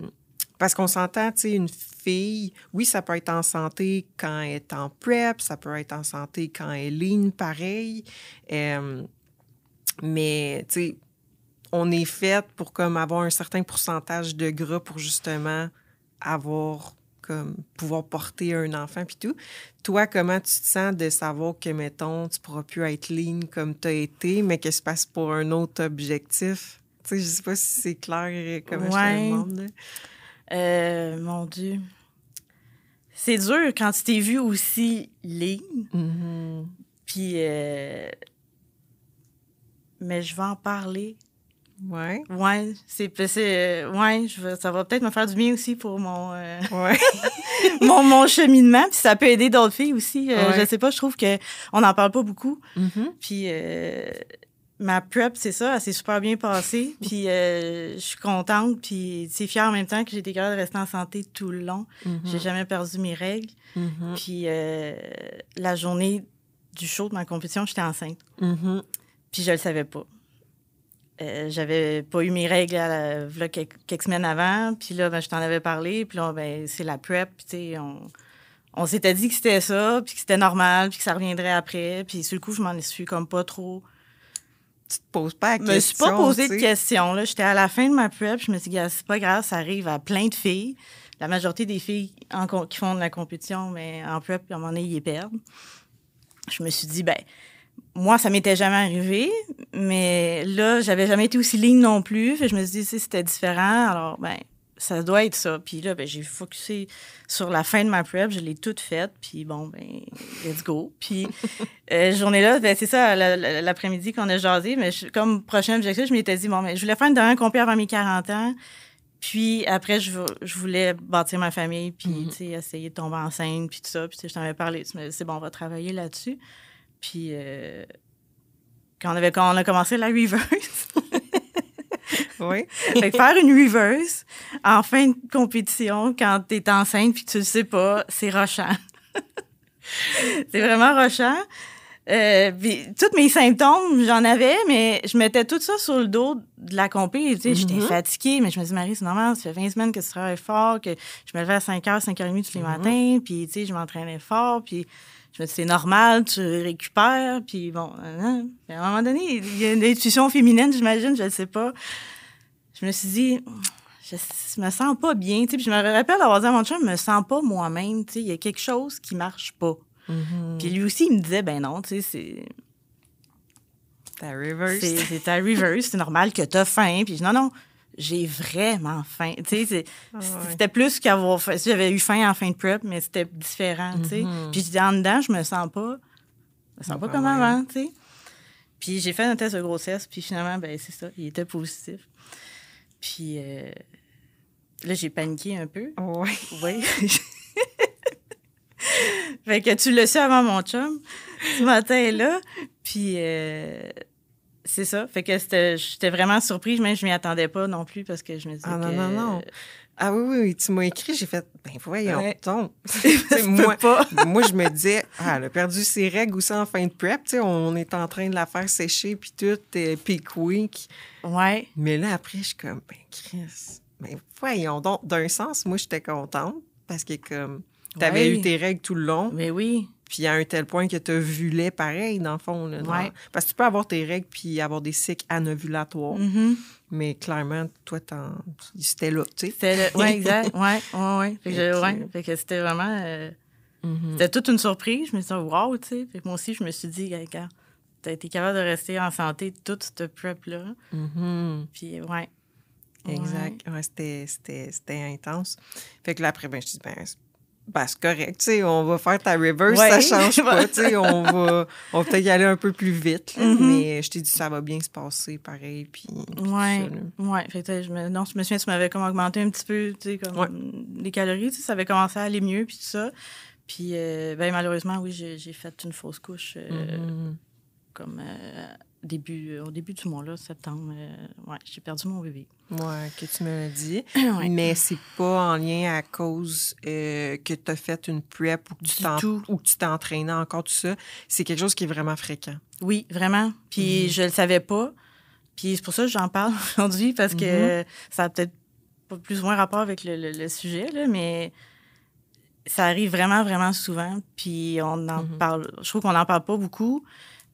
A: parce qu'on s'entend, tu sais, une fille, oui, ça peut être en santé quand elle est en prep, ça peut être en santé quand elle est lean, pareil. Euh, mais, tu sais, on est fait pour comme avoir un certain pourcentage de gras pour justement avoir comme pouvoir porter un enfant puis tout. Toi, comment tu te sens de savoir que, mettons, tu pourras plus être lean comme tu as été, mais que se passe pour un autre objectif? Tu sais, je sais pas si c'est clair euh, comment je te
B: Ouais.
A: demande.
B: Euh, mon Dieu. C'est dur quand tu t'es vu aussi lean.
A: Mhm.
B: Puis. euh, Mais je vais en parler.
A: Ouais.
B: Ouais, c'est. c'est- Ouais, je vais- ça va peut-être me faire du bien aussi pour mon, euh,
A: Ouais.
B: mon, mon cheminement. Puis ça peut aider d'autres filles aussi. Euh,
A: Ouais.
B: Je sais pas, je trouve qu'on n'en parle pas beaucoup.
A: Mhm.
B: Puis euh, ma prep, c'est ça, elle s'est super bien passée. Puis euh, je suis contente. Puis c'est fière en même temps que j'ai été capable de rester en santé tout le long.
A: Mhm.
B: J'ai jamais perdu mes règles.
A: Mhm.
B: Puis euh, la journée du show de ma compétition, j'étais enceinte.
A: Mhm.
B: Puis je le savais pas. Euh, j'avais pas eu mes règles à la- v'là quelques, quelques semaines avant. Puis là, ben, je t'en avais parlé. Puis là, ben, c'est la prep. Puis tu sais, on, on s'était dit que c'était ça, puis que c'était normal, puis que ça reviendrait après. Puis sur le coup, je m'en suis comme pas trop
A: Tu te poses pas la
B: je me suis
A: question.
B: pas posé de questions. là. J'étais à la fin de ma prep. Je me suis dit, c'est pas grave, ça arrive à plein de filles. La majorité des filles en qui font de la compétition, mais en prep, à un moment donné, ils les perdent. Je me suis dit, ben, moi, ça m'était jamais arrivé, mais là, j'avais jamais été aussi ligne non plus. Fait je me suis dit, si c'était différent, alors, ben, ça doit être ça. Puis là, ben, j'ai focusé sur la fin de ma prep, je l'ai toute faite, puis bon, ben, let's go. Puis, euh, journée-là, ben, c'est ça, la- la- l'après-midi qu'on a jasé, mais je- comme prochain objectif, je m'étais dit, bon, ben, je voulais faire une dernière compé avant mes 40 ans, puis après, je, vou- je voulais bâtir ma famille, puis,
A: Mhm.
B: tu sais, essayer de tomber enceinte, puis tout ça, puis je t'en avais parlé, c'est bon, on va travailler là-dessus. Puis, euh, quand, on avait, quand on a commencé la reverse,
A: Oui.
B: fait que faire une reverse en fin de compétition quand t'es enceinte puis que tu le sais pas, c'est rochant. c'est vraiment rochant. Euh, puis tous mes symptômes, j'en avais, mais je mettais tout ça sur le dos de la compé. Tu sais, J'étais
A: Mhm.
B: fatiguée, mais je me dis, Marie, c'est normal, ça fait 20 semaines que tu travailles fort, que je me levais à 5 h, 5h30 tous les
A: Mhm.
B: matins, puis tu sais, je m'entraînais fort, puis je me dis, c'est normal, tu récupères, puis bon, hein. Puis à un moment donné, il y a une intuition féminine, j'imagine, je ne sais pas. Je me suis dit, je, je me sens pas bien, tu sais, puis je me rappelle d'avoir dit à mon chum, je me sens pas moi-même, tu sais, il y a quelque chose qui marche pas.
A: Mhm.
B: Puis lui aussi, il me disait, ben non, tu sais, c'est
A: Ta reverse.
B: c'est ta reverse, c'est normal que t'as faim. Puis je dis, non, non, j'ai vraiment faim.
A: Ah ouais.
B: c'était plus qu'avoir faim. J'avais eu faim en fin de prep, mais c'était différent, sais.
A: Mhm.
B: Puis en dedans, je me sens pas, je me sens pas comme
A: ouais.
B: avant. Puis j'ai fait un test de grossesse, puis finalement, ben c'est ça, il était positif. Puis euh, là, j'ai paniqué un peu.
A: Ouais.
B: Oui. fait que tu le sais avant mon chum, ce matin-là. Puis euh, c'est ça. Fait que j'étais vraiment surprise, même je m'y attendais pas non plus parce que je me disais
A: Ah non,
B: que...
A: non, non. Ah oui, oui, oui, tu m'as écrit, j'ai fait, ben voyons,
B: Ouais.
A: donc. Moi,
B: pas.
A: moi, je me disais, ah, elle a perdu ses règles aussi en fin de prep. Tu sais, on est en train de la faire sécher, puis tout, euh, peak week.
B: Ouais.
A: Mais là, après, je suis comme, ben Chris, ben voyons donc. D'un sens, moi, j'étais contente parce que comme, t'avais
B: Ouais.
A: eu tes règles tout le long,
B: Mais oui.
A: Puis à un tel point que t'as vu les pareil, dans le fond. Là, dans-
B: Ouais.
A: Parce que tu peux avoir tes règles puis avoir des cycles anovulatoires.
B: Mhm.
A: Mais clairement, toi, c'était là, tu sais.
B: C'était. Ouais, exact. Ouais, ouais, ouais. Fait que, c'était vraiment... euh,
A: Mhm.
B: C'était toute une surprise. Je me suis dit, wow, tu sais. Fait que moi aussi, je me suis dit, regarde, t'as été capable de rester en santé toute cette prep-là.
A: Mhm.
B: Puis, ouais.
A: Exact. Ouais, c'était, intense. Fait que là, après, ben, je dis, ben, c'est, ben, c'est correct, tu sais, on va faire ta reverse,
B: Ouais.
A: ça change pas, tu sais, on va, on va peut-être y aller un peu plus vite, là,
B: Mhm.
A: mais je t'ai dit, ça va bien se passer, pareil, puis...
B: Ouais,
A: ça, là.
B: ouais. Fait que je me, non, je me souviens, tu m'avais comme augmenté un petit peu, tu sais, comme
A: Ouais.
B: les calories, tu sais, ça avait commencé à aller mieux, puis tout ça. Puis, euh, ben, malheureusement, oui, j'ai fait une fausse couche euh,
A: Mhm.
B: comme euh, début, au début du mois, là, septembre. euh, ouais, j'ai perdu mon bébé.
A: Ouais, que tu me l'as dit.
B: Ouais.
A: Mais c'est pas en lien à cause euh, que tu as fait une prep ou que tu t'en- ou que tu t'es entraîné encore, tout ça. C'est quelque chose qui est vraiment fréquent.
B: Oui, vraiment. Puis
A: Mhm.
B: je le savais pas. Puis c'est pour ça que j'en parle aujourd'hui, parce que
A: Mhm.
B: ça a peut-être pas plus ou moins rapport avec le, le- le sujet, là, mais ça arrive vraiment, vraiment souvent. Puis on en
A: Mhm.
B: parle. Je trouve qu'on n'en parle pas beaucoup.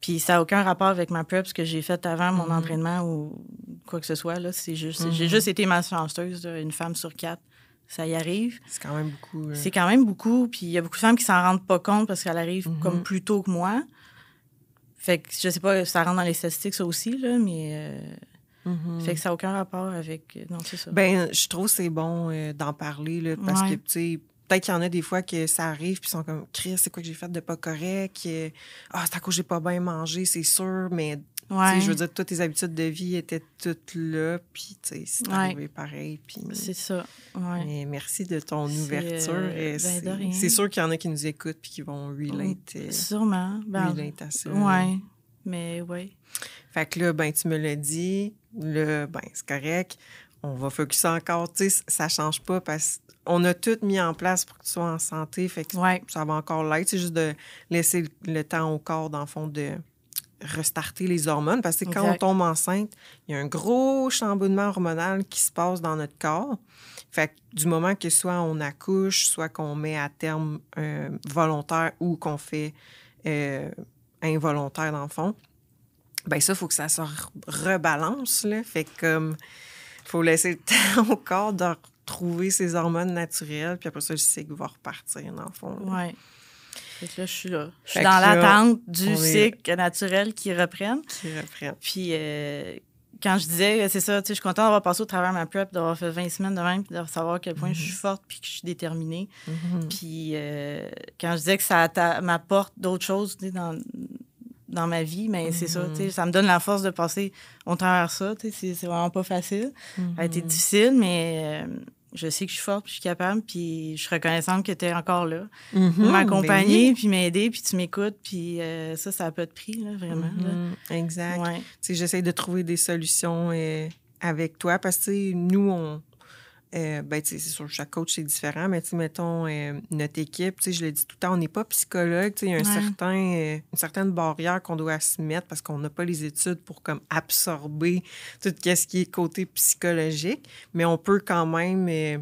B: Puis ça n'a aucun rapport avec ma prep, ce que j'ai fait avant mon
A: Mhm.
B: entraînement ou quoi que ce soit. C'est juste, J'ai
A: Mhm.
B: juste été malchanceuse, là, une femme sur quatre. Ça y arrive.
A: C'est quand même beaucoup. là.
B: C'est quand même beaucoup. Puis il y a beaucoup de femmes qui s'en rendent pas compte parce qu'elles arrivent
A: Mhm.
B: comme plus tôt que moi. Fait que je sais pas, ça rentre dans les statistiques ça aussi, là, mais euh, fait que ça n'a aucun rapport avec. euh, Non, c'est ça.
A: Ben, je trouve que c'est bon euh, d'en parler, là, parce
B: Ouais.
A: que, tu sais, peut-être qu'il y en a des fois que ça arrive, puis ils sont comme, Chris, c'est quoi que j'ai fait de pas correct? Ah, c'est à cause que j'ai pas bien mangé, c'est sûr, mais,
B: ouais.
A: je veux dire, toutes tes habitudes de vie étaient toutes là, puis, tu sais, c'est
B: Ouais.
A: arrivé pareil, puis...
B: C'est ça. Ouais.
A: Mais merci de ton ouverture.
B: euh, ben,
A: c'est
B: de rien.
A: c'est sûr qu'il y en a qui nous écoutent puis qui vont relate, euh,
B: Sûrement. Ben,
A: relate à ça.
B: ouais. Mais ouais.
A: Fait que là, ben, tu me l'as dit. Là, ben, c'est correct. On va focuser encore. Tu sais, ça change pas parce qu'on a tout mis en place pour que tu sois en santé. Fait que
B: Ouais.
A: ça va encore l'être. C'est juste de laisser le- temps au corps, dans le fond, de restarter les hormones. Parce que quand on tombe enceinte, il y a un gros chamboulement hormonal qui se passe dans notre corps. Fait que du moment que soit on accouche, soit qu'on met à terme un volontaire ou qu'on fait euh, involontaire dans le fond, ben ça, il faut que ça se re- rebalance. Là. Fait que comme faut laisser le temps au corps de retrouver ses hormones naturelles, puis après ça, le cycle va repartir dans le fond.
B: que là, je suis là. Je suis dans l'attente du
A: est-
B: cycle naturel qui reprenne.
A: Qui reprennent.
B: Puis euh, quand je disais, c'est ça, tu sais, je suis contente d'avoir passé au travers de ma prep, d'avoir fait 20 semaines de même, puis de savoir à quel point je suis forte, puis que je suis déterminée.
A: Mhm.
B: Puis euh, quand je disais que ça m'apporte d'autres choses tu sais, dans, dans ma vie, mais c'est ça, tu sais, ça me donne la force de passer au travers ça. tu sais, C'est vraiment pas facile. Ça a été
A: Mhm.
B: difficile, mais euh, je sais que je suis forte, puis je suis capable, puis je suis reconnaissante que tu es encore là
A: Mhm.
B: pour
A: Ben
B: m'accompagner, puis m'aider, puis tu m'écoutes, puis euh, ça, ça n'a pas de prix, là, vraiment. là.
A: Mhm. Exact.
B: Ouais.
A: J'essaie de trouver des solutions euh, avec toi parce que nous, on. Euh, ben, tu sais, c'est sûr, chaque coach, c'est différent, mais mettons, euh, notre équipe, tu sais, je le dis tout le temps, on n'est pas psychologue, tu sais, il y a un
B: Ouais.
A: certain, euh, une certaine barrière qu'on doit se mettre parce qu'on n'a pas les études pour comme absorber tout ce qui est côté psychologique, mais on peut quand même, euh,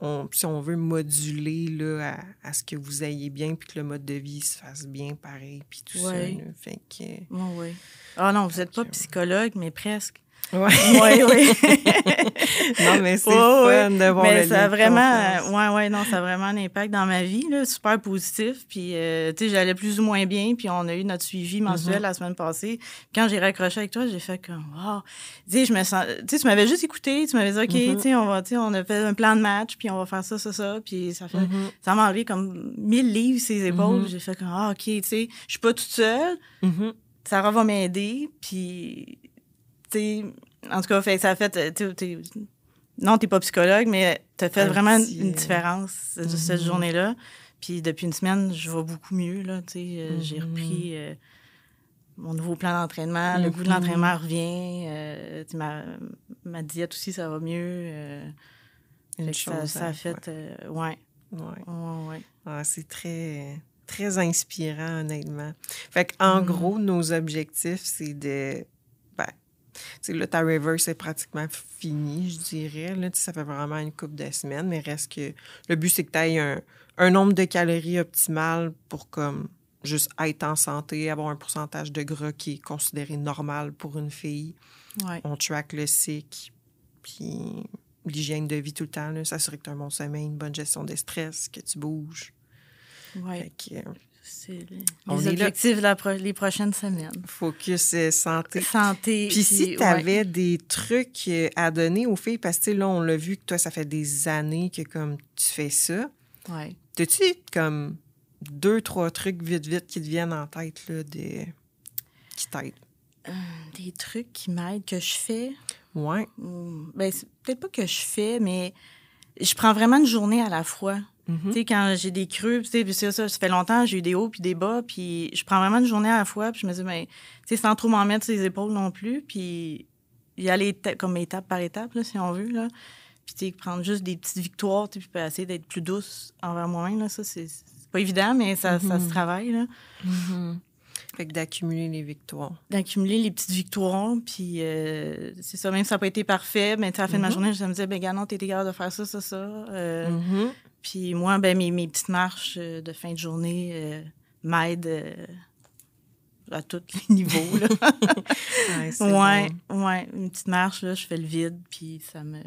A: on- si on veut moduler là, à, à ce que vous ayez bien puis que le mode de vie se fasse bien pareil puis tout ça. Là. Fait que...
B: Ouais, ouais. Ah non, vous n'êtes pas psychologue, mais presque.
A: Ouais.
B: Oui, oui.
A: non, mais c'est fun de voir
B: Mais
A: le
B: ça a vraiment, ouais, ouais, non, ça a vraiment un impact dans ma vie, là, super positif. Puis, euh, tu sais, j'allais plus ou moins bien, puis on a eu notre suivi mensuel
A: Mhm.
B: la semaine passée. Quand j'ai raccroché avec toi, j'ai fait comme, wow. Tu sais, je me sens, tu sais, tu m'avais juste écouté, tu m'avais dit, OK,
A: Mhm.
B: tu sais, on va, tu sais, on a fait un plan de match, puis on va faire ça, ça, ça. Puis ça fait,
A: Mhm.
B: ça m'a enlevé comme mille livres ses épaules. J'ai fait comme, ah, OK, tu sais, je suis pas toute seule. Sarah va m'aider, puis, en tout cas, fait, ça a fait, euh, tu t'es- non, t'es pas psychologue, mais t'as fait
A: Un
B: vraiment
A: petit,
B: une
A: euh,
B: différence de cette
A: mhm.
B: journée-là. Puis depuis une semaine, je vais beaucoup mieux, là, euh, j'ai
A: Mhm.
B: repris euh, mon nouveau plan d'entraînement, le goût de
A: Mhm.
B: l'entraînement revient, euh, ma, ma diète aussi, ça va mieux. euh,
A: une
B: Fait ça, a fait. euh, ouais.
A: ouais.
B: Ouais, ouais.
A: Ah, c'est très, très inspirant, honnêtement. Fait
B: Mhm.
A: gros, nos objectifs, c'est de. Ben, tu sais, là, ta river, c'est pratiquement fini, je dirais. Là, ça fait vraiment une couple de semaines, mais reste que. Le but, c'est que tu aies un, un nombre de calories optimal pour, comme, juste être en santé, avoir un pourcentage de gras qui est considéré normal pour une fille.
B: Ouais.
A: On track le cycle, puis l'hygiène de vie tout le temps, s'assurer que tu as un bon sommeil, une bonne gestion des stress, que tu bouges.
B: Ouais.
A: Fait que, euh,
B: C'est les,
A: On
B: les objectifs de la pro- les prochaines semaines.
A: focus euh, santé.
B: Santé.
A: Puis si tu avais des trucs euh, à donner aux filles, parce que là, on l'a vu que toi, ça fait des années que comme tu fais ça.
B: Ouais.
A: T'as-tu comme deux, trois trucs vite, vite qui te viennent en tête, là, de... qui t'aident?
B: Des trucs qui m'aident, que je fais? Hmm, Ben, c'est peut-être pas que je fais, mais je prends vraiment une journée à la fois. Tu sais, quand j'ai des creux, puis ça, ça fait longtemps, j'ai eu des hauts puis des bas, puis je prends vraiment une journée à la fois, puis je me dis, ben, tu sais, sans trop m'en mettre sur les épaules non plus, puis y aller comme étape par étape, là, si on veut, là. Puis, tu sais, prendre juste des petites victoires, puis essayer d'être plus douce envers moi-même, là, ça, c'est pas évident, mais ça, ça se
A: Mhm.
B: travaille, là.
A: Mhm. Fait que d'accumuler les victoires.
B: D'accumuler les petites victoires, puis euh, c'est ça, même si ça n'a pas été parfait, mais à la fin de ma
A: Mhm.
B: journée, je me disais, ben, gars, non, t'étais capable de faire ça, ça, ça. Euh. Puis moi, ben, mes, mes petites marches euh, de fin de journée euh, m'aident euh, à tous les niveaux. Là.
A: Ouais,
B: ouais,
A: bon.
B: ouais. Une petite marche, là, je fais le vide, puis ça me...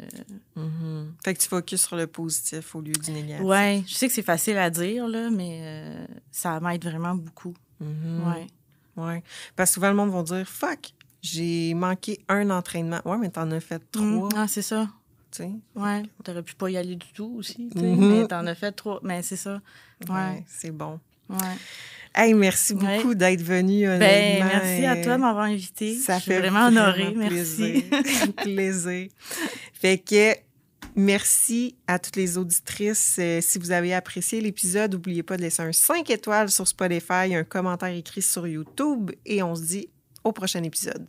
A: Mhm. Fait que tu focuses sur le positif au lieu du négatif.
B: Ouais, je sais que c'est facile à dire, là, mais euh, ça m'aide vraiment beaucoup.
A: Mhm.
B: Ouais.
A: Ouais. Parce que souvent, le monde va dire Fuck, j'ai manqué un entraînement. Ouais, mais t'en as fait trois.
B: Mm, Ah, c'est ça.
A: Tu sais.
B: Ouais. T'aurais pu pas y aller du tout aussi, tu sais,
A: Mhm.
B: mais t'en as fait trois. Mais c'est ça.
A: Ouais,
B: Ouais.
A: c'est bon.
B: Ouais.
A: Hey, merci
B: Ouais.
A: beaucoup d'être venu.
B: Ben, merci à toi de m'avoir invité.
A: Ça
B: je suis
A: fait
B: vraiment honorée. Merci.
A: Plaisir. plaisir. Fait que merci à toutes les auditrices. Euh, si vous avez apprécié l'épisode, n'oubliez pas de laisser un 5 étoiles sur Spotify, un commentaire écrit sur YouTube et on se dit au prochain épisode.